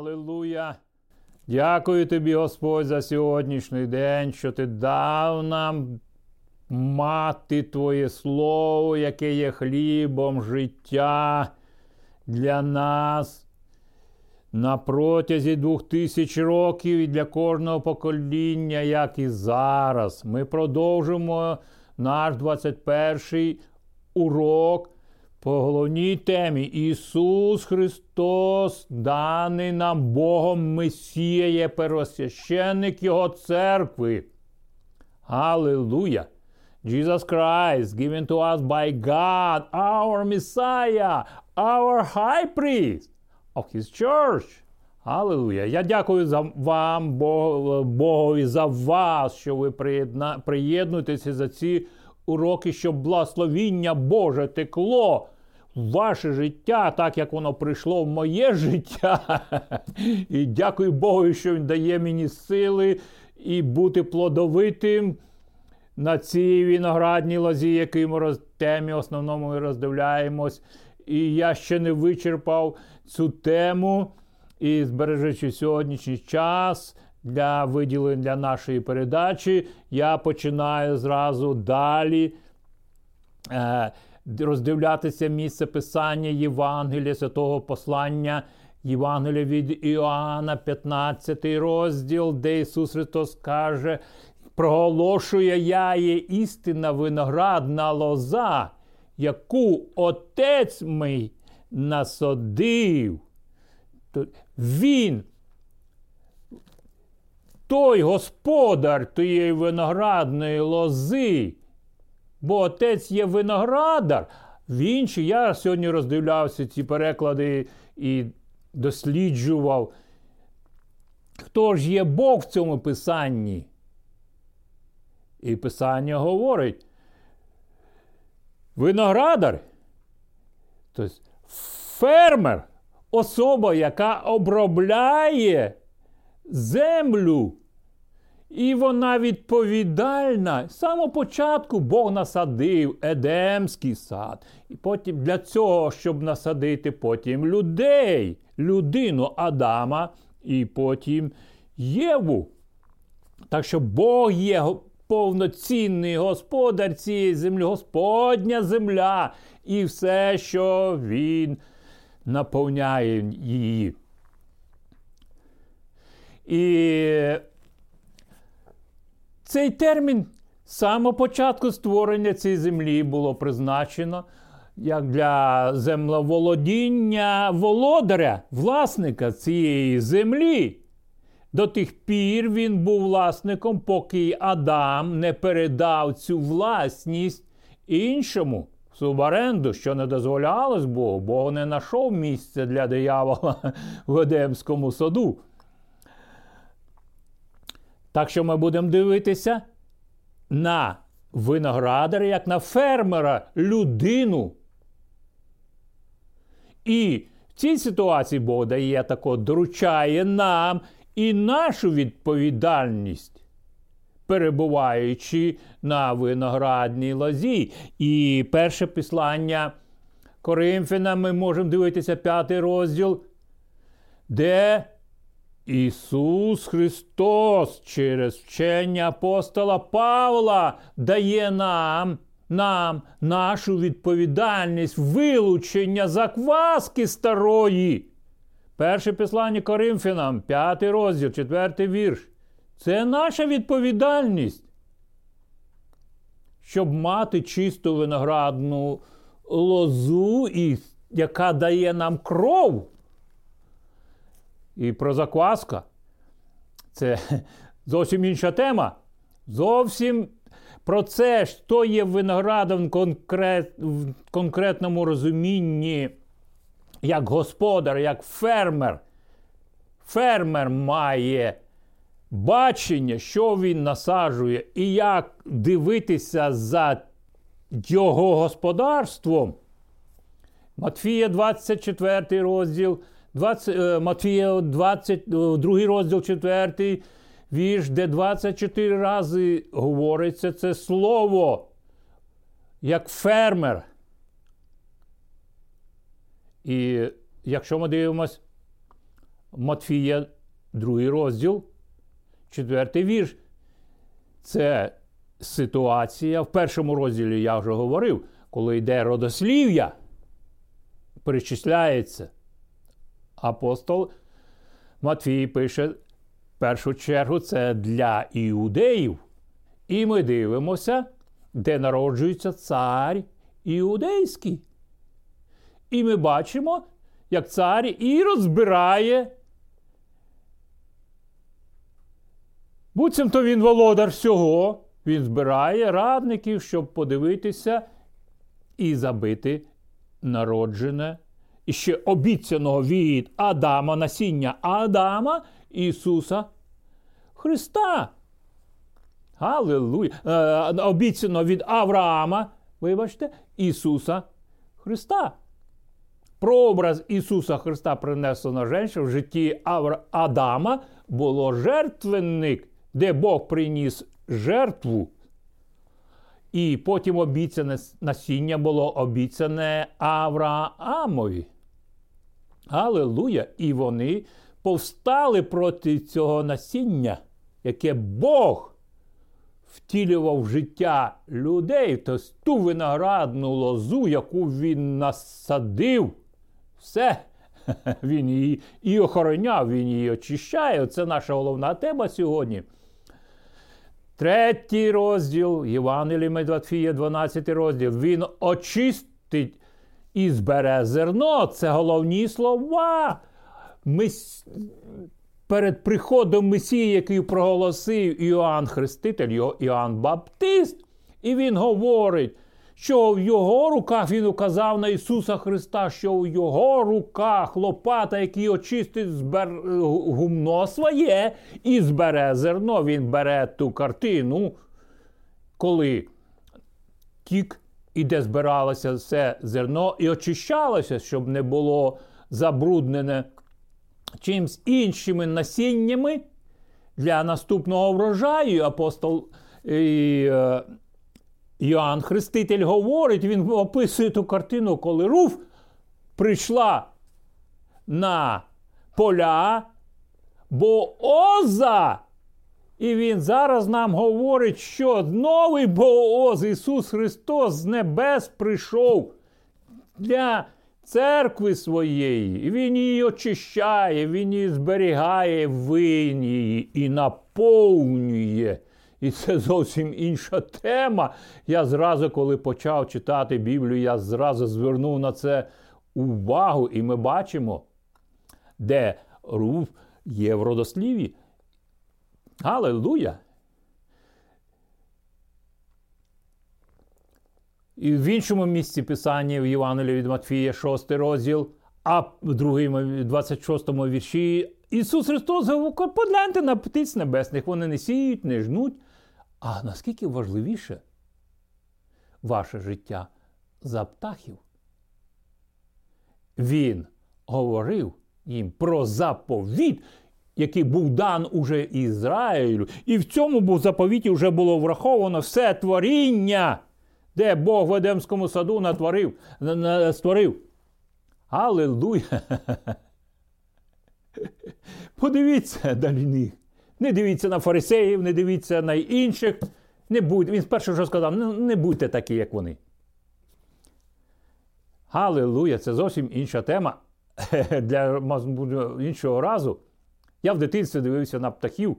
Аллилуйя! Дякую тобі, Господь, за сьогоднішній день, що ти дав нам мати Твоє Слово, яке є хлібом життя для нас на протязі двох тисяч років і для кожного покоління, як і зараз. Ми продовжимо наш 21-й урок по головній темі Ісус Христос, даний нам Богом Месія, є первосвященник Його церкви. Аллилуйя! Jesus Christ, given to us by God, our Messiah, our High Priest of His Church. Аллилуйя! Я дякую за вам, Богові, за вас, що ви приєднуєтеся за ці уроки, щоб благословіння Боже текло в ваше життя, так як воно прийшло в моє життя. І дякую Богу, що Він дає мені сили і бути плодовитим на цій виноградній лозі, якій ми роз... темі основному ми роздивляємось. І я ще не вичерпав цю тему. І збережучи сьогоднішній час для виділення для нашої передачі, я починаю зразу далі е, роздивлятися місце писання Євангелія, святого послання Євангелія від Іоанна, 15 розділ, де Ісус Христос каже, проголошує я є істинна виноградна лоза, яку Отець мій насадив. Він, той господар тієї виноградної лози, бо отець є виноградар. В інші, я сьогодні роздивлявся ці переклади і досліджував, хто ж є Бог в цьому писанні. І Писання говорить, виноградар, тобто фермер, особа, яка обробляє землю. І вона відповідальна. З самого початку Бог насадив Едемський сад. І потім для цього, щоб насадити потім людей, людину Адама і потім Єву. Так що Бог є повноцінний господар цієї землі, Господня земля і все, що Він наповняє її. І цей термін з самого початку створення цієї землі було призначено як для землеволодіння володаря, власника цієї землі. До тих пір він був власником, поки Адам не передав цю власність іншому субаренду, що не дозволялось Богу, Бог не знайшов місця для диявола в Едемському саду. Так що ми будемо дивитися на виноградаря, як на фермера, людину. І в цій ситуації Бог дає тако, доручає нам і нашу відповідальність, перебуваючи на виноградній лозі. І перше післання Коринфяна ми можемо дивитися п'ятий розділ, де Ісус Христос через вчення апостола Павла дає нам нам нашу відповідальність вилучення закваски старої. Перше післання Коринфянам, п'ятий розділ, четвертий вірш. Це наша відповідальність, щоб мати чисту виноградну лозу, яка дає нам кров. І про закваска. Це зовсім інша тема. Зовсім про це, що є виноградом конкрет, в конкретному розумінні, як господар, як фермер. Фермер має бачення, що він насаджує, і як дивитися за його господарством. Матфія 24 розділ. 20, е, Матвія 22 е, розділ 4 вірш, де 24 рази говориться це слово як фермер. І якщо ми дивимось Матфія, другий розділ, четвертий вірш. Це ситуація. В першому розділі я вже говорив, коли йде родослів'я, перечисляється. Апостол Матфій пише в першу чергу це для іудеїв. І ми дивимося, де народжується цар іудейський. І ми бачимо, як цар і розбирає. Буцімто він володар всього, він збирає радників, щоб подивитися і забити народжене ще обіцяного від Адама, насіння Адама Ісуса Христа. Галилуя! Е, обіцяно від Авраама, вибачте, Ісуса Христа. Прообраз Ісуса Христа принесено женщин в житті Авра... Адама було жертвенник, де Бог приніс жертву. І потім обіцяне насіння було обіцяне Авраамові. Аллилуйя! І вони повстали проти цього насіння, яке Бог втілював в життя людей, тобто ту виноградну лозу, яку він насадив. Все, він її і охороняв, він її очищає. Це наша головна тема сьогодні. Третій розділ Євангелії Медватфія, 12 розділ. Він очистить і збере зерно. Це головні слова. Ми... Перед приходом Месії, який проголосив Іоанн Хреститель, Іоанн Баптист, і він говорить, що в його руках він указав на Ісуса Христа, що в його руках лопата, який очистить збер... гумно своє і збере зерно. Він бере ту картину, коли тік і де збиралося все зерно, і очищалося, щоб не було забруднене чимсь іншими насіннями для наступного врожаю. Апостол е, Йоанн Хреститель говорить, він описує ту картину, коли Руф прийшла на поля, бо Оза. І він зараз нам говорить, що новий Бооз Ісус Христос з небес прийшов для церкви своєї. І Він її очищає, Він її зберігає, Він її і наповнює. І це зовсім інша тема. Я зразу, коли почав читати Біблію, я зразу звернув на це увагу, і ми бачимо, де руф є в родосліві. Аллилуйя! І в іншому місці Писання в Євангелії від Матфія, 6 розділ, а в другому, 26 вірші Ісус Христос говорить, погляньте на птиць небесних, вони не сіють, не жнуть. А наскільки важливіше ваше життя за птахів? Він говорив їм про заповіт, який був дан уже Ізраїлю. І в цьому заповіті вже було враховано все творіння, де Бог в Едемському саду натворив, створив. Аллилуйя! Подивіться далі них. Не дивіться на фарисеїв, не дивіться на інших. Не будь, Він спершу вже сказав, не, не будьте такі, як вони. Галилуя, це зовсім інша тема для іншого разу. Я в дитинстві дивився на птахів,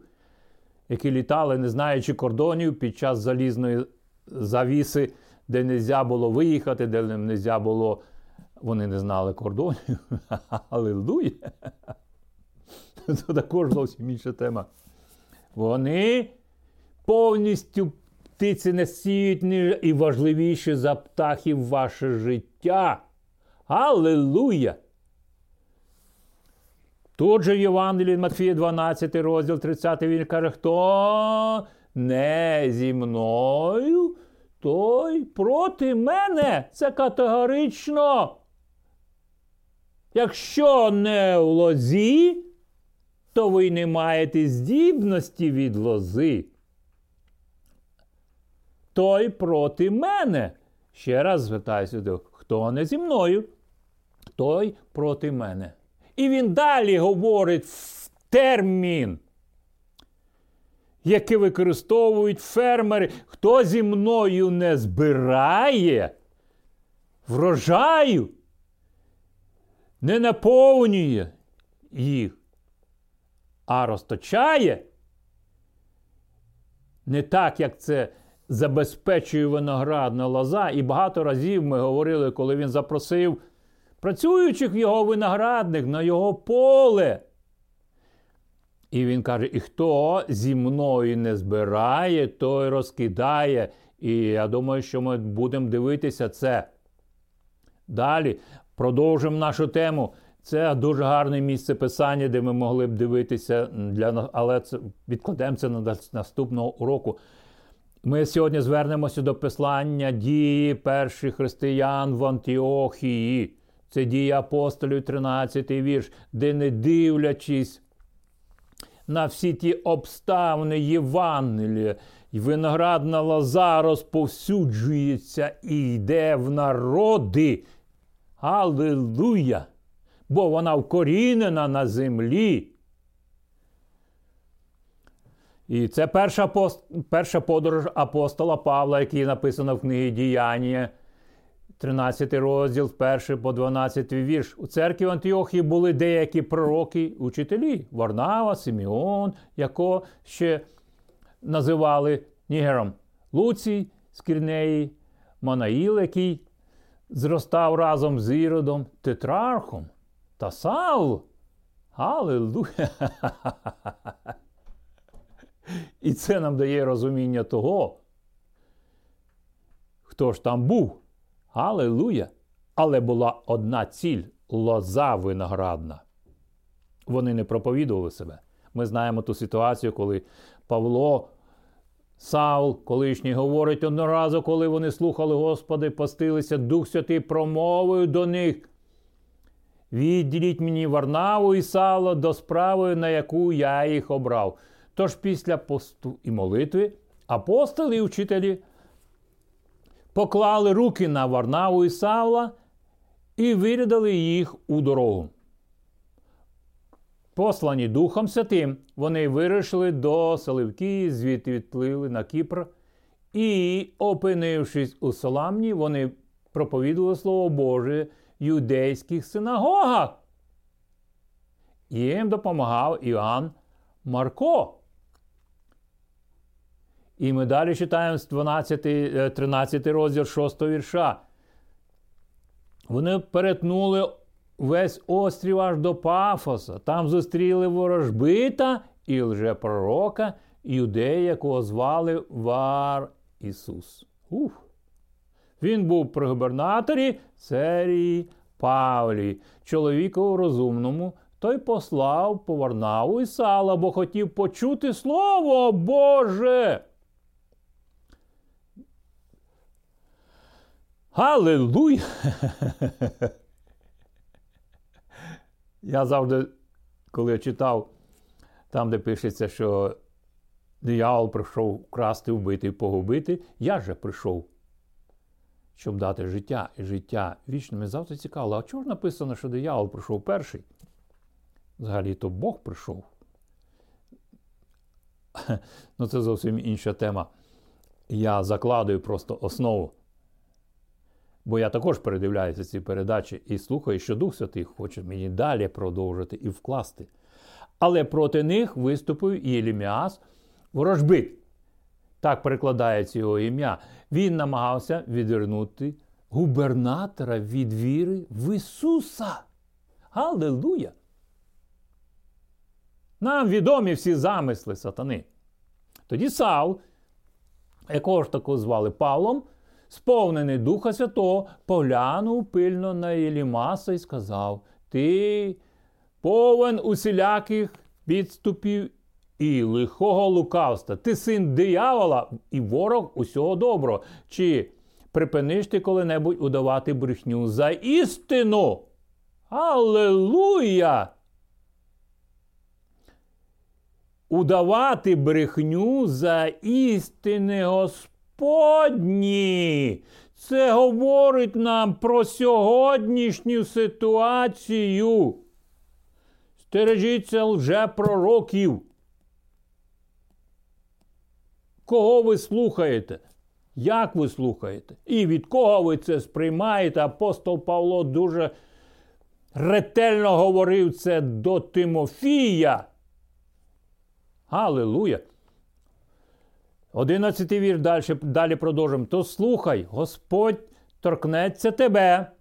які літали, не знаючи кордонів під час залізної завіси, де не можна було виїхати, де не можна було. Вони не знали кордонів. Аллилуйя! Це також зовсім інша тема. Вони повністю птиці не сіють і важливіші за птахів ваше життя. Аллилуйя! Тут же в Євангелії Матфія 12 розділ 30 він каже, хто не зі мною, той проти мене. Це категорично. Якщо не в лозі, то ви не маєте здібності від лози. Той проти мене. Ще раз звертаюся до хто не зі мною, той проти мене. І він далі говорить термін, який використовують фермери. Хто зі мною не збирає врожаю, не наповнює їх, а розточає. Не так, як це забезпечує виноградна лоза. І багато разів ми говорили, коли він запросив працюючих в його виноградник на його поле. І він каже: і хто зі мною не збирає, той розкидає. І я думаю, що ми будемо дивитися це. Далі продовжимо нашу тему. Це дуже гарне місце писання, де ми могли б дивитися, для, але це, відкладемо це на наступного уроку. Ми сьогодні звернемося до послання дії перших християн в Антіохії. Це дія апостолів, 13 вірш, де не дивлячись на всі ті обставини Євангелія, виноградна лоза розповсюджується і йде в народи. Аллилуйя! Бо вона вкорінена на землі. І це перша перша подорож апостола Павла, який написано в книгі Діяння, 13 розділ, з 1 по 12 вірш. У церкві в Антіохії були деякі пророки, учителі Варнава, Симеон, якого ще називали Нігером Луцій з Кірнеї, Манаїл, який зростав разом з Іродом, Тетрархом та Саул. Аллилуйя! І це нам дає розуміння того, хто ж там був. Аллилуйя! Але була одна ціль лоза виноградна. Вони не проповідували себе. Ми знаємо ту ситуацію, коли Павло, Саул, колишній, говорить одноразу, коли вони слухали Господи, постилися, Дух Святий промовою до них. Відділіть мені Варнаву і Сало до справи, на яку я їх обрав. Тож після посту і молитви апостоли і вчителі поклали руки на Варнаву і Савла і вирядали їх у дорогу. Послані Духом Святим, вони вирішили до Саливки, звідти відплили на Кіпр, і, опинившись у Саламні, вони проповідували Слово Боже в юдейських синагогах. Їм допомагав Іоанн Марко. І ми далі читаємо з 12, 13 е, розділ 6 вірша. Вони перетнули весь острів аж до Пафоса. Там зустріли ворожбита і лжепророка, юдея, якого звали Вар Ісус. Ух. Він був при губернаторі Серії Павлії, чоловіку розумному. Той послав по Варнаву і Сала, бо хотів почути Слово Боже. Галилуй! Я завжди, коли я читав там, де пишеться, що диявол прийшов красти, вбити і погубити, я же прийшов, щоб дати життя і життя вічне. Мені завжди цікаво, а чого ж написано, що диявол прийшов перший? Взагалі то Бог прийшов. Ну, це зовсім інша тема. Я закладую просто основу. Бо я також передивляюся ці передачі і слухаю, що Дух Святий хоче мені далі продовжити і вкласти. Але проти них виступив Єліміас ворожбит. Так перекладається його ім'я. Він намагався відвернути губернатора від віри в Ісуса. Аллилуйя! Нам відомі всі замисли сатани. Тоді Саул, якого ж таку звали Павлом, сповнений Духа Святого, поглянув пильно на Єлімаса і сказав: Ти повен усіляких підступів і лихого лукавства. Ти син диявола і ворог усього доброго. Чи припиниш ти коли-небудь удавати брехню за істину? Аллилуйя! Удавати брехню за істини Господь по. Це говорить нам про сьогоднішню ситуацію. Стережіться лже пророків. Кого ви слухаєте? Як ви слухаєте? І від кого ви це сприймаєте? Апостол Павло дуже ретельно говорив це до Тимофія. Галилуя! 11 вір далі, далі продовжимо. То слухай, Господь торкнеться тебе,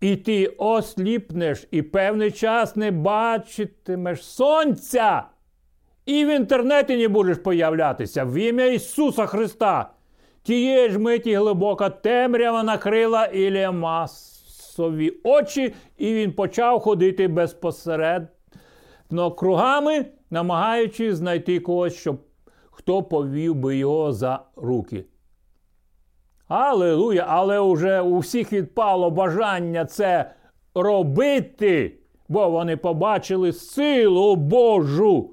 і ти осліпнеш, і певний час не бачитимеш сонця. І в інтернеті не будеш появлятися в ім'я Ісуса Христа. Тієї ж миті глибока темрява накрила Ілія масові очі, і він почав ходити безпосередньо кругами, намагаючись знайти когось, щоб хто повів би його за руки. Аллилуйя! Але уже у всіх відпало бажання це робити, бо вони побачили силу Божу.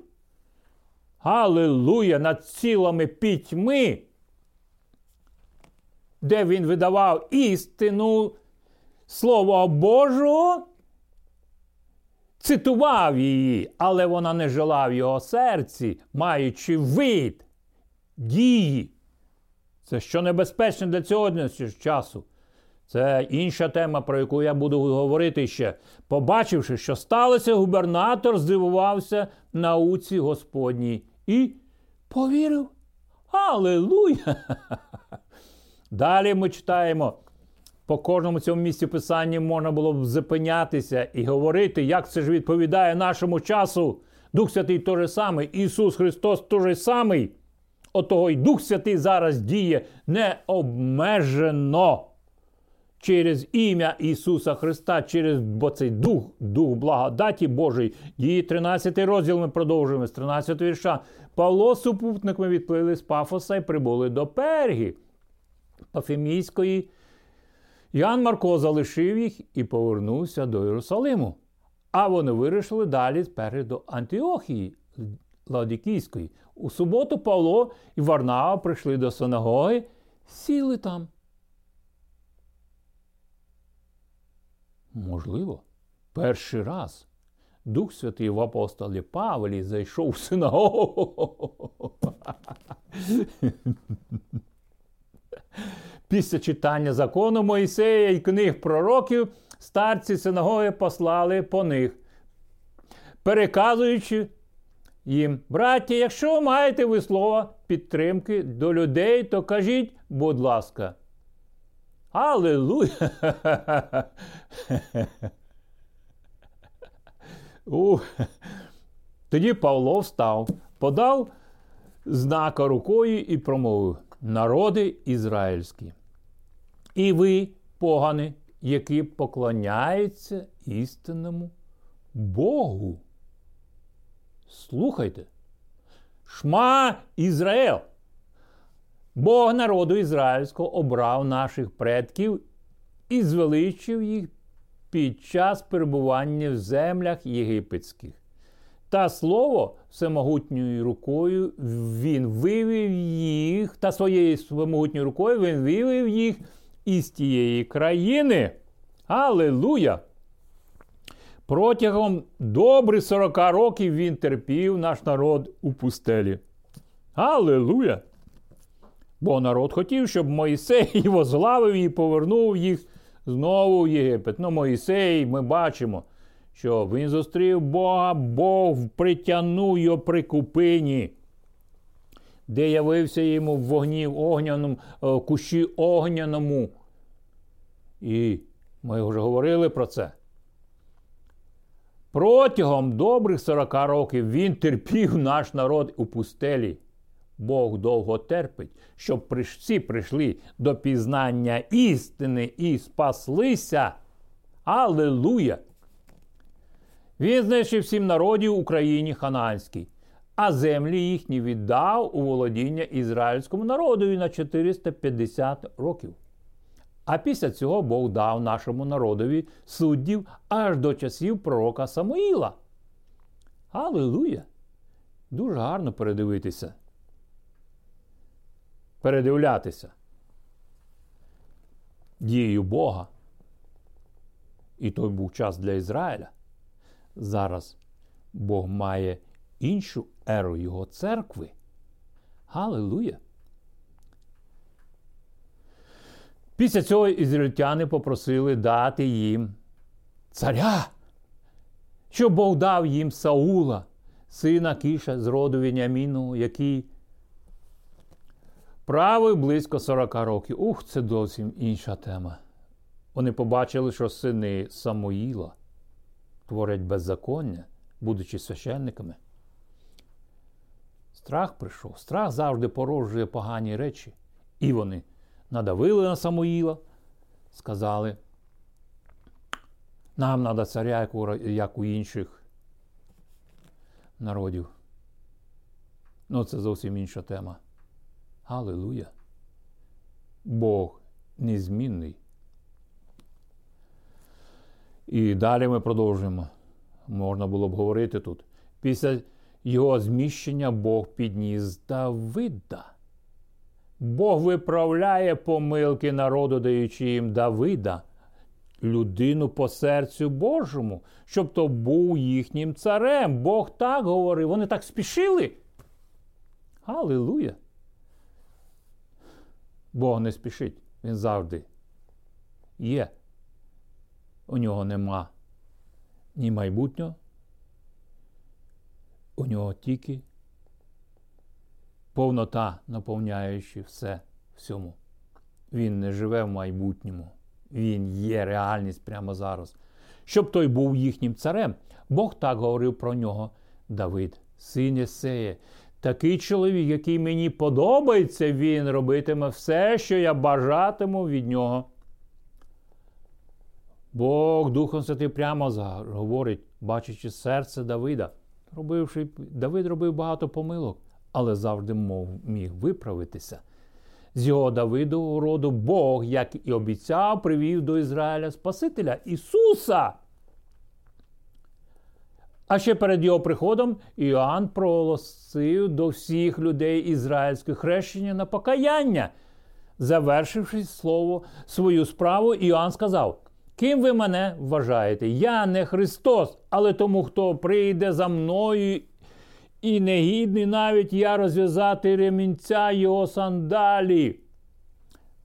Аллилуйя! Над цілими пітьми, де він видавав істину Слова Божого, цитував її, але вона не жила в його серці, маючи вид дії. Це що небезпечно для цього часу. Це інша тема, про яку я буду говорити ще. Побачивши, що сталося, губернатор здивувався науці Господній і повірив. Аллилуйя! Далі ми читаємо. По кожному цьому місці писання можна було б зупинятися і говорити, як це ж відповідає нашому часу. Дух Святий той же самий, Ісус Христос той же самий. Отого й Дух Святий зараз діє необмежено через ім'я Ісуса Христа, через бо цей Дух, Дух благодаті Божий. Дії 13 розділ ми продовжуємо з 13 вірша. Павло з супутниками відплили з Пафоса і прибули до Пергі, Пафемійської. Ян Марко залишив їх і повернувся до Єрусалиму. А вони вирішили далі сперед до Антіохії Ладікійської. У суботу Павло і Варнава прийшли до синагоги, сіли там. Можливо, перший раз Дух Святий в апостолі Павлі зайшов в синагогу. Після читання закону Моїсея і книг пророків старці синагоги послали по них, переказуючи їм, браття, якщо маєте ви слова підтримки до людей, то кажіть, будь ласка. Аллилуйя! Тоді Павло встав, подав знака рукою і промовив: народи ізраїльські. І ви, погани, які поклоняються істинному Богу. Слухайте. Шма Ізраїл. Бог народу ізраїльського обрав наших предків і звеличив їх під час перебування в землях єгипетських. Та слово всемогутньою рукою він вивів їх, та своєю всемогутньою рукою він вивів їх із тієї країни. Аллилуйя! Протягом добрих 40 років він терпів наш народ у пустелі. Аллилуйя! Бо народ хотів, щоб Моїсей возглавив і повернув їх знову в Єгипет. Ну, Моїсей, ми бачимо, що він зустрів Бога, Бог притягнув його при купині, де явився йому в вогні в огняному, в кущі огняному. І ми вже говорили про це. Протягом добрих 40 років він терпів наш народ у пустелі. Бог довго терпить, щоб всі прийшли до пізнання істини і спаслися. Аллилуйя! Він знищив всім народів Україні хананській, а землі їхні віддав у володіння ізраїльському народові на 450 років. А після цього Бог дав нашому народові суддів аж до часів пророка Самуїла. Аллилуйя! Дуже гарно передивитися. Передивлятися дією Бога. І той був час для Ізраїля. Зараз Бог має іншу еру Його церкви. Галилуя! Після цього ізраїльтяни попросили дати їм царя, щоб Бог дав їм Саула, сина Кіша з роду Веніаміну, який правив близько 40 років. Ух, це зовсім інша тема. Вони побачили, що сини Самуїла творять беззаконня, будучи священниками. Страх прийшов. Страх завжди породжує погані речі. І вони надавили на Самуїла, сказали, нам треба царя, як у інших народів. Ну, це зовсім інша тема. Аллилуйя. Бог незмінний. І далі ми продовжуємо. Можна було б говорити тут. Після його зміщення Бог підніс Давида. Бог виправляє помилки народу, даючи їм Давида, людину по серцю Божому, щоб то був їхнім царем. Бог так говорив, вони так спішили. Аллилуйя! Бог не спішить, він завжди є. У нього нема ні майбутнього, у нього тільки повнота, наповняючи все всьому. Він не живе в майбутньому, він є реальність прямо зараз. Щоб той був їхнім царем. Бог так говорив про нього Давид, син Єсеє. Такий чоловік, який мені подобається, він робитиме все, що я бажатиму від нього. Бог Духом Святий прямо говорить, бачачи серце Давида. Робивши, Давид робив багато помилок, але завжди мов, міг виправитися. З його Давидового роду Бог, як і обіцяв, привів до Ізраїля Спасителя Ісуса. А ще перед його приходом Іоанн проголосив до всіх людей ізраїльське хрещення на покаяння. Завершивши слово, свою справу, Іоанн сказав: Ким ви мене вважаєте? Я не Христос, але тому, хто прийде за мною і негідний навіть я розв'язати ремінця його сандалі.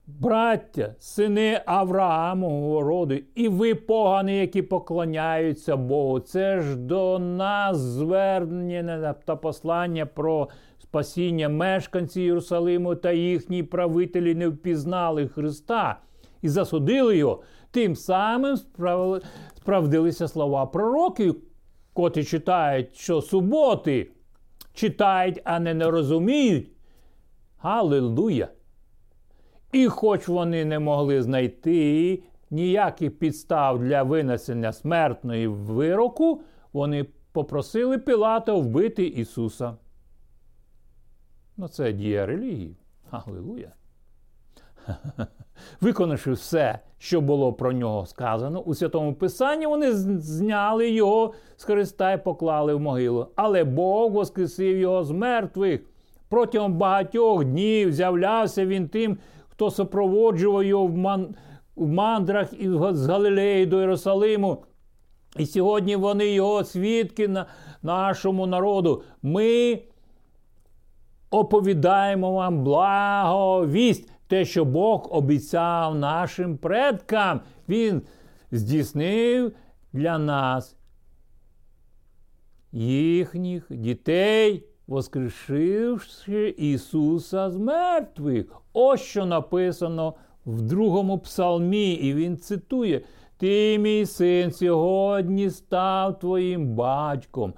Браття, сини Авраамового роду, і ви погани, які поклоняються Богу. Це ж до нас звернення та послання про спасіння мешканці Єрусалиму та їхні правителі не впізнали Христа і засудили його. Тим самим справдилися слова пророків, котрі читають, що суботи читають, а не, не розуміють. Галилуя! І хоч вони не могли знайти ніяких підстав для винесення смертної вироку, вони попросили Пілата вбити Ісуса. Ну, це дія релігії. Аллилуйя. Виконавши все, що було про нього сказано у Святому Писанні, вони зняли його з Христа і поклали в могилу. Але Бог воскресив його з мертвих. Протягом багатьох днів з'являвся він тим, хто супроводжував його в, ман... в мандрах з Галилеї до Єрусалиму. І сьогодні вони його свідки на нашому народу. Ми оповідаємо вам благовість те, що Бог обіцяв нашим предкам, Він здійснив для нас їхніх дітей, воскрешивши Ісуса з мертвих. Ось що написано в другому псалмі, і він цитує: Ти, мій син, сьогодні став твоїм батьком.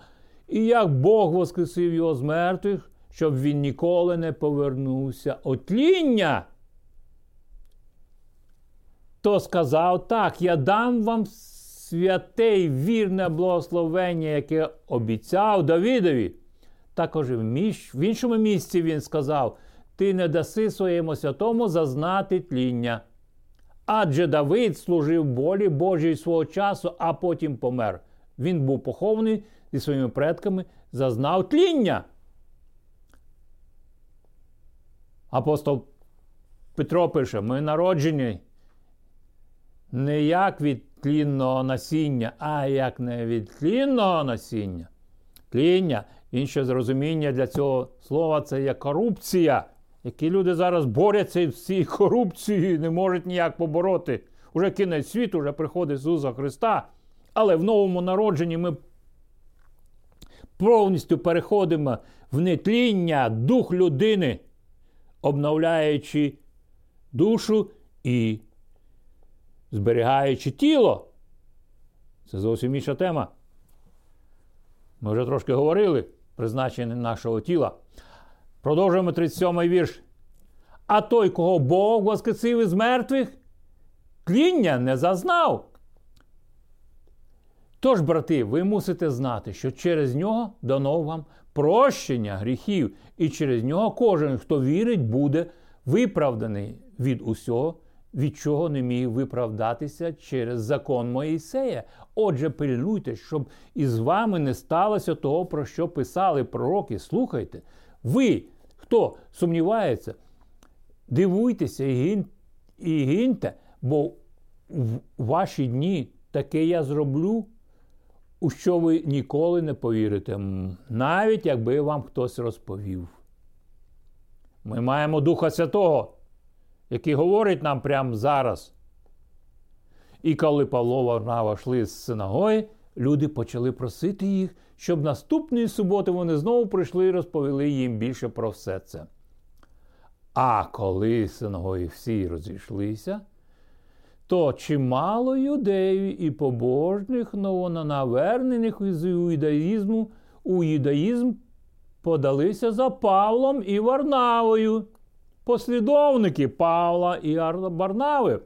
І як Бог воскресив його з мертвих, щоб він ніколи не повернувся отління то сказав так: я дам вам святе й вірне благословення, яке обіцяв Давидові. Також в іншому місці він сказав: Ти не даси своєму святому зазнати тління. Адже Давид служив болі Божій свого часу, а потім помер. Він був похований зі своїми предками, зазнав тління. Апостол Петро пише: ми народжені не як від тлінного насіння, а як не від тлінного насіння, Тління, інше зрозуміння для цього слова це є корупція, які люди зараз борються з цією корупцією не можуть ніяк побороти. Уже кінець світу, вже приходить Ісуса Христа. Але в новому народженні ми повністю переходимо в нетління дух людини, обновляючи душу і зберігаючи тіло. Це зовсім інша тема. Ми вже трошки говорили призначення нашого тіла. Продовжуємо 37-й вірш. А той, кого Бог воскресив із мертвих, тління не зазнав. Тож, брати, ви мусите знати, що через нього дано вам прощення гріхів, і через нього кожен, хто вірить, буде виправданий від усього, від чого не міг виправдатися через закон Моїсея. Отже, пильнуйте, щоб із вами не сталося того, про що писали пророки. Слухайте, ви, хто сумнівається, дивуйтеся і, гін, і гіньте, бо в ваші дні таке я зроблю у що ви ніколи не повірите, навіть якби вам хтось розповів. Ми маємо Духа Святого, який говорить нам прямо зараз. І коли Павло Варнава йшли з синагоги, люди почали просити їх, щоб наступної суботи вони знову прийшли і розповіли їм більше про все це. А коли синагоги всі розійшлися, то чимало юдеїв і побожних новонавернених із юдаїзму у юдаїзм подалися за Павлом і Варнавою, послідовники Павла і Варнави.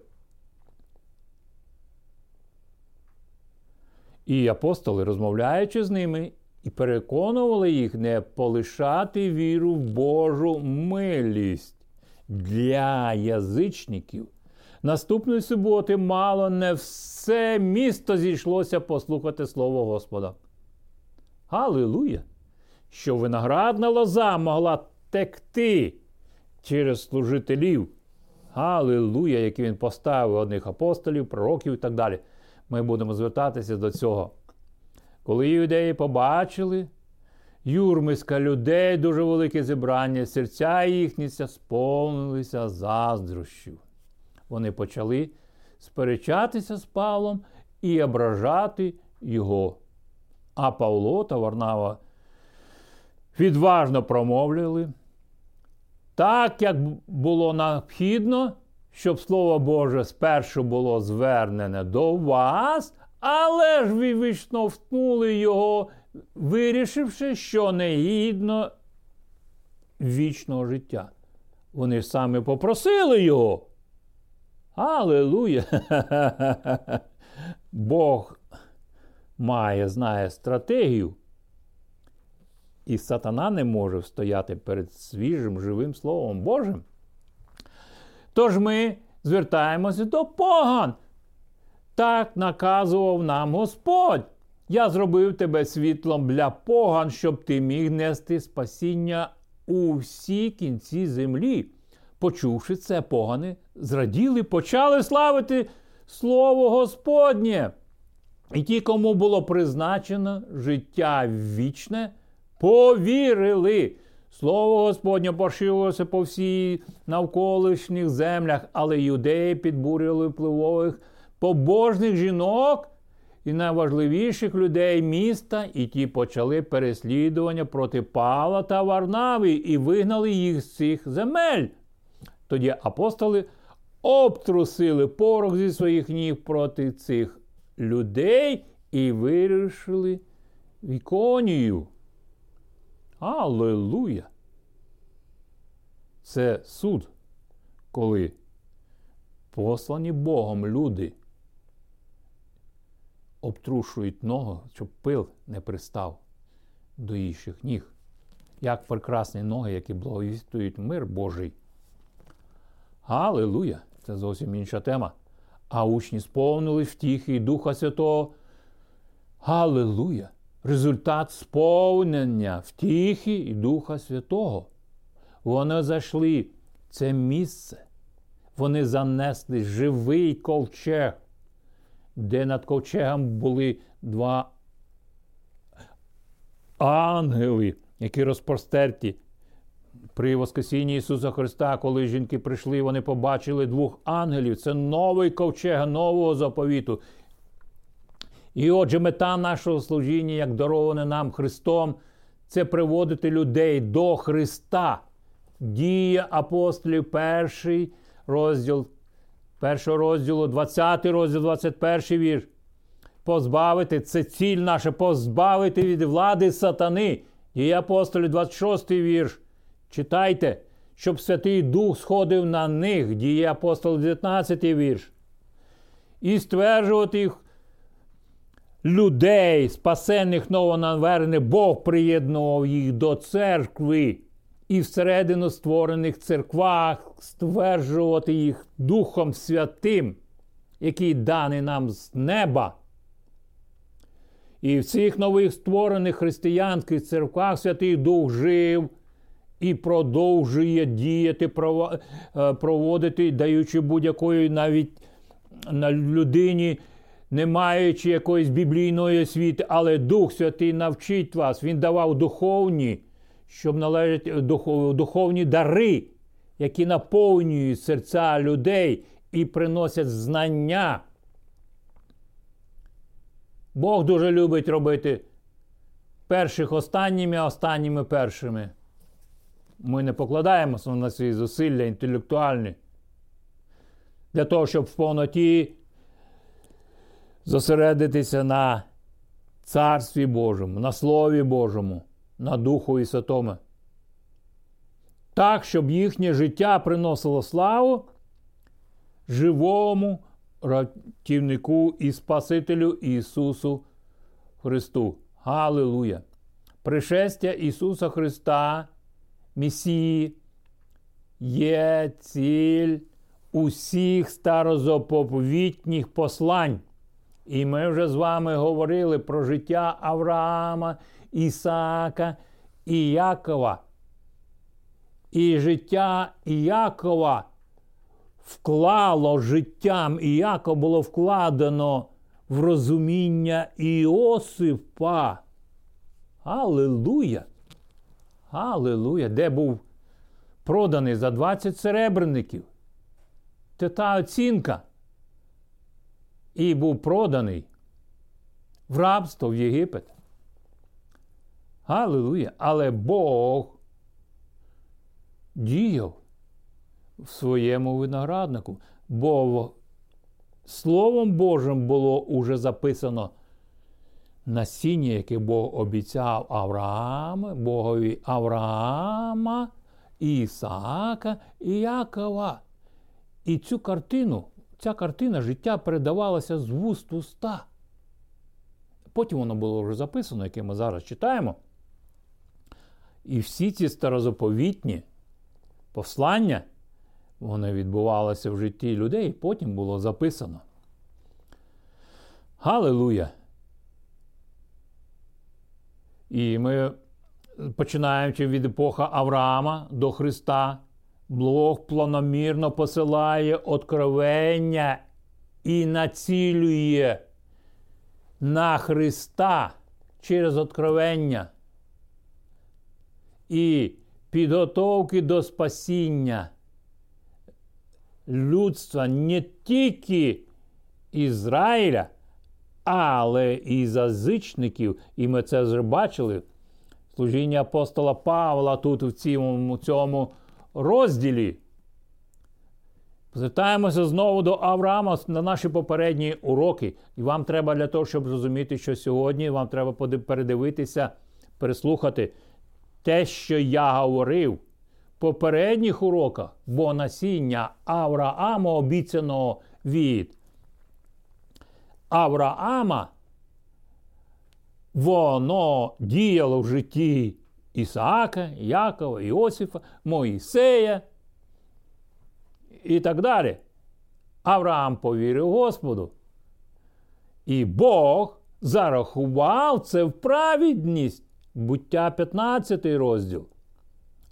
І апостоли, розмовляючи з ними, і переконували їх не полишати віру в Божу милість для язичників. Наступної суботи мало не все місто зійшлося послухати Слово Господа. Галилуя! Що виноградна лоза могла текти через служителів. Галилуя, який він поставив одних апостолів, пророків і так далі. Ми будемо звертатися до цього. Коли юдеї побачили юрмиська людей, дуже велике зібрання, серця їхні сповнилися заздрощів вони почали сперечатися з Павлом і ображати його. А Павло та Варнава відважно промовляли, так як було необхідно, щоб Слово Боже спершу було звернене до вас, але ж ви виштовхнули його, вирішивши, що негідно вічного життя. Вони ж саме попросили його. Аллилуйя! Бог має, знає стратегію, і сатана не може стояти перед свіжим живим Словом Божим. Тож ми звертаємося до поган. Так наказував нам Господь. Я зробив тебе світлом для поган, щоб ти міг нести спасіння у всі кінці землі. Почувши це, погани зраділи, почали славити Слово Господнє. І ті, кому було призначено життя вічне, повірили. Слово Господнє поширилося по всій навколишніх землях, але юдеї підбурювали впливових побожних жінок і найважливіших людей міста, і ті почали переслідування проти Павла та Варнави і вигнали їх з цих земель. Тоді апостоли обтрусили порох зі своїх ніг проти цих людей і вирішили віконію. Аллилуйя! Це суд, коли послані Богом люди обтрушують ногу, щоб пил не пристав до їхніх ніг. Як прекрасні ноги, які благовістують мир Божий. Аллилуйя! Це зовсім інша тема. А учні сповнились втіхи і Духа Святого. Аллилуйя! Результат сповнення втіхи і Духа Святого. Вони зайшли в це місце. Вони занесли живий ковчег, де над ковчегом були два ангели, які розпростерті. При Воскресінні Ісуса Христа, коли жінки прийшли, вони побачили двох ангелів. Це новий ковчег нового заповіту. І отже, мета нашого служіння, як дароване нам Христом, це приводити людей до Христа. Дія апостолів, перший розділ, першого розділу, 20 розділ, 21 вірш. Позбавити це ціль наша, позбавити від влади сатани. Дія апостолів, 26 вірш. Читайте, щоб Святий Дух сходив на них, діє апостол 19 вірш. І стверджувати їх людей, спасенних новонавернених, Бог приєднував їх до церкви і всередину створених церквах стверджувати їх Духом Святим, який даний нам з неба. І в цих нових створених християнських церквах Святий Дух жив і продовжує діяти, е, проводити, даючи будь-якої навіть на людині, не маючи якоїсь біблійної освіти, але Дух Святий навчить вас. Він давав духовні, щоб належать духовні дари, які наповнюють серця людей і приносять знання. Бог дуже любить робити перших останніми, а останніми першими. Ми не покладаємося на свої зусилля інтелектуальні для того, щоб в повноті зосередитися на Царстві Божому, на Слові Божому, на Духу і Святому. Так, щоб їхнє життя приносило славу живому ратівнику і Спасителю Ісусу Христу. Галилуя! Пришестя Ісуса Христа Месії є ціль усіх старозаповітніх послань. І ми вже з вами говорили про життя Авраама, Ісаака і Якова. І життя Іакова вклало життям Іакова було вкладено в розуміння Іосифа. Аллилуйя! Аллилуйя, де був проданий за 20 серебряників. Це та оцінка. І був проданий в рабство в Єгипет. Аллилуйя. Але Бог діяв в своєму винограднику, бо Словом Божим було уже записано насіння, яке Бог обіцяв Аврааму, Богові Авраама, Ісаака і Якова. І цю картину, ця картина життя передавалася з вуст в уста. Потім воно було вже записано, яке ми зараз читаємо. І всі ці старозаповітні послання, вони відбувалися в житті людей, і потім було записано. Галилуя! І ми починаючи від епоха Авраама до Христа, Бог планомірно посилає откровення і націлює на Христа через откровення і підготовки до спасіння людства не тільки Ізраїля але і зазичників, і ми це вже бачили. Служіння апостола Павла тут в цьому, цьому розділі. Звертаємося знову до Авраама на наші попередні уроки. І вам треба для того, щоб зрозуміти, що сьогодні вам треба передивитися, переслухати те, що я говорив в попередніх уроках, бо насіння Авраама обіцяного від Авраама, воно діяло в житті Ісаака, Якова, Іосифа, Моїсея і так далі. Авраам повірив Господу. І Бог зарахував це в праведність, буття 15 розділ.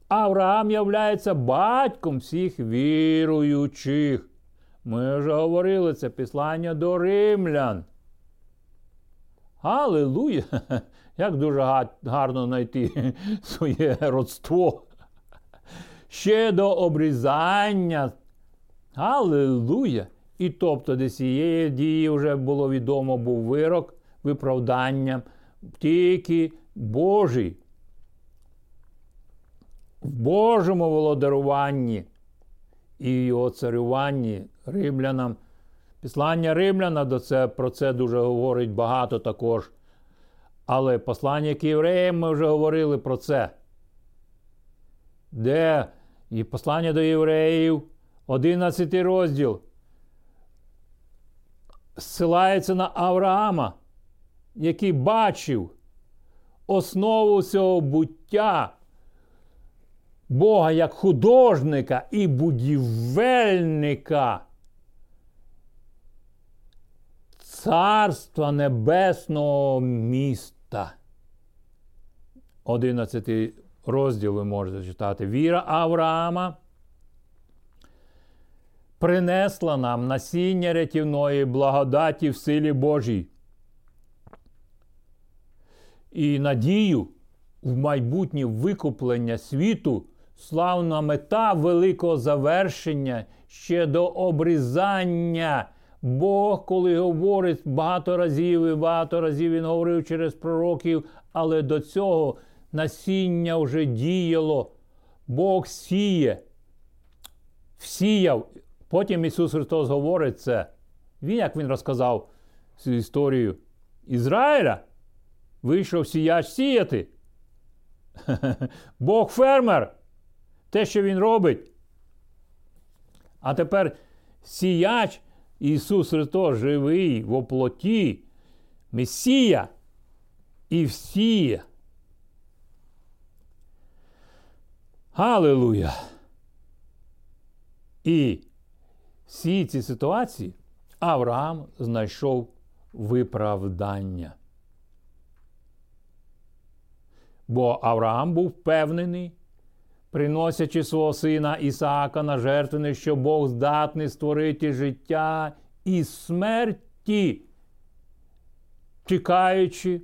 Авраам являється батьком всіх віруючих. Ми вже говорили це післання до римлян. Аллилуйя! Як дуже гарно знайти своє родство. Ще до обрізання. Аллилуйя! І тобто до цієї дії вже було відомо, був вирок виправданням тільки Божий. В Божому володаруванні і його царюванні римлянам. Післання римляна до це, про це дуже говорить багато також. Але послання к євреям ми вже говорили про це. Де і послання до євреїв, 11 розділ, зсилається на Авраама, який бачив основу цього буття Бога як художника і будівельника Царства Небесного міста. 11 розділ ви можете читати. Віра Авраама принесла нам насіння рятівної благодаті в силі Божій. І надію в майбутнє викуплення світу, славна мета великого завершення ще до обрізання. Бог, коли говорить багато разів і багато разів він говорив через пророків, але до цього насіння вже діяло. Бог сіє, всіяв. Потім Ісус Христос говорить це. Він, як Він розказав цю історію Ізраїля, вийшов сіяч сіяти. Бог фермер. Те, що він робить. А тепер сіяч Ісус Христос живий в оплоті, Месія і всіє. Галилуя! І всі ці ситуації Авраам знайшов виправдання. Бо Авраам був впевнений, приносячи свого сина Ісаака на жертвене, що Бог здатний створити життя і смерті, чекаючи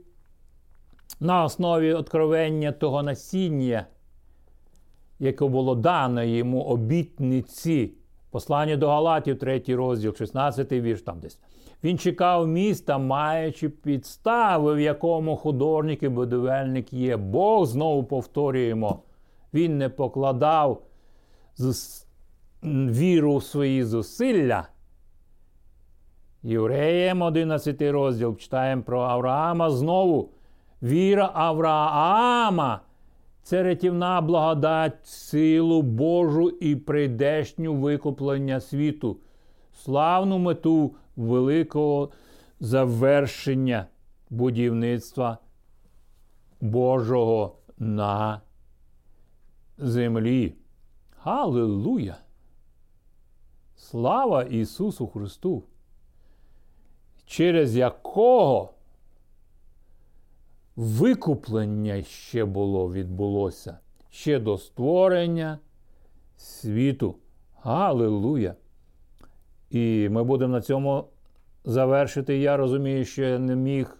на основі откровення того насіння, яке було дано йому обітниці. Послання до Галатів, 3 розділ, 16 вірш там десь. Він чекав міста, маючи підстави, в якому художник і будівельник є. Бог знову повторюємо. Він не покладав віру в свої зусилля. Євреєм 11 розділ читаємо про Авраама знову. Віра Авраама це рятівна благодать, силу Божу і прийдешню викуплення світу, славну мету великого завершення будівництва Божого на землі. Халилуя! Слава Ісусу Христу! Через якого викуплення ще було, відбулося ще до створення світу. Галилуя! І ми будемо на цьому завершити. Я розумію, що я не міг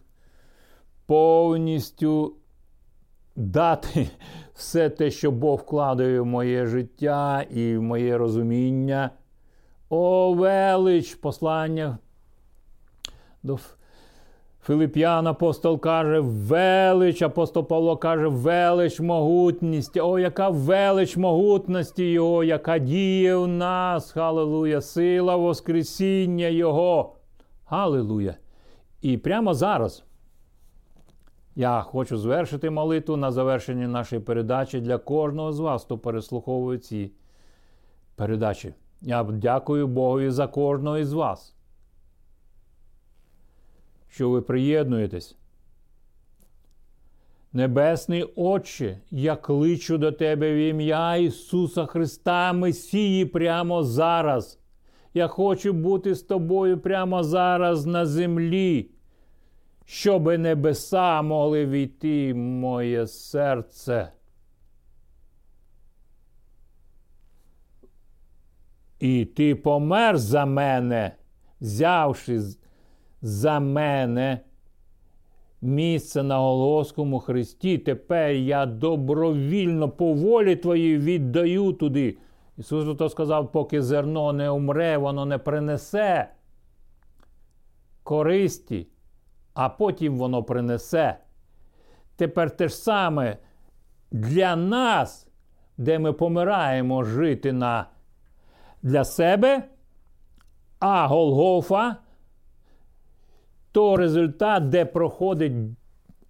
повністю дати все те, що Бог вкладає в моє життя і в моє розуміння. О, велич послання до Филип'ян апостол каже, велич, апостол Павло каже, велич могутність. О, яка велич могутності Його, яка діє в нас. Халилуя, сила Воскресіння Його. Халилуя. І прямо зараз я хочу звершити молитву на завершення нашої передачі для кожного з вас, хто переслуховує ці передачі. Я дякую Богові за кожного із вас що ви приєднуєтесь. Небесний Отче, я кличу до Тебе в ім'я Ісуса Христа Месії прямо зараз. Я хочу бути з тобою прямо зараз на землі, щоби небеса могли війти в моє серце. І ти помер за мене, взявши за мене місце на Голгофському хресті. Тепер я добровільно по волі твоїй віддаю туди. Ісус то сказав, поки зерно не умре, воно не принесе користі, а потім воно принесе. Тепер те ж саме для нас, де ми помираємо жити на для себе, а Голгофа то результат, де проходить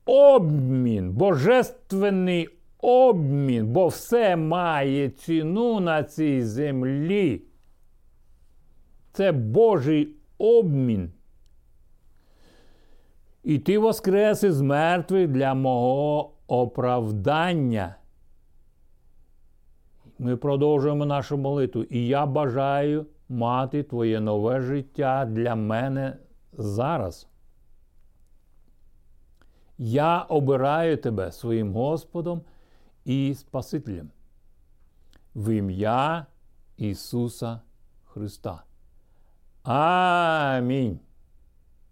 обмін, божественний обмін, бо все має ціну на цій землі. Це Божий обмін. І ти воскрес із мертвих для мого оправдання. Ми продовжуємо нашу молитву. І я бажаю мати твоє нове життя для мене зараз. Я обираю тебе своїм Господом і Спасителем в ім'я Ісуса Христа. Амінь.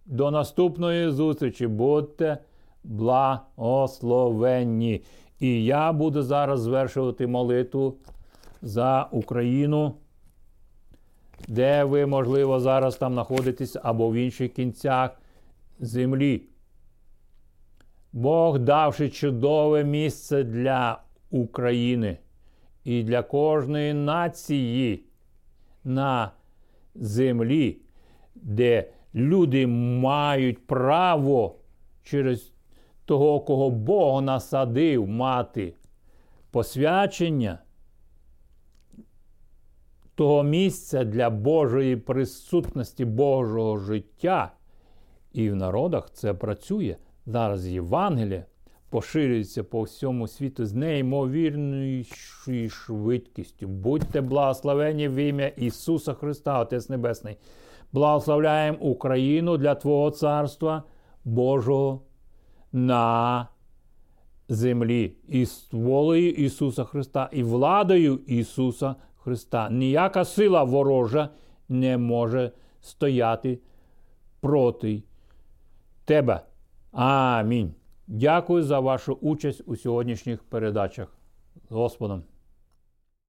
До наступної зустрічі. Будьте благословенні. І я буду зараз звершувати молитву за Україну, де ви, можливо, зараз там знаходитесь або в інших кінцях землі. Бог давши чудове місце для України і для кожної нації на землі, де люди мають право через того, кого Бог насадив мати посвячення того місця для Божої присутності Божого життя. І в народах це працює. Зараз Євангеліє поширюється по всьому світу з неймовірною швидкістю. Будьте благословені в ім'я Ісуса Христа, Отець Небесний. Благословляємо Україну для Твого Царства Божого на землі і волею Ісуса Христа, і владою Ісуса Христа. Ніяка сила ворожа не може стояти проти Тебе. Амінь. Дякую за вашу участь у сьогоднішніх передачах. З Господом.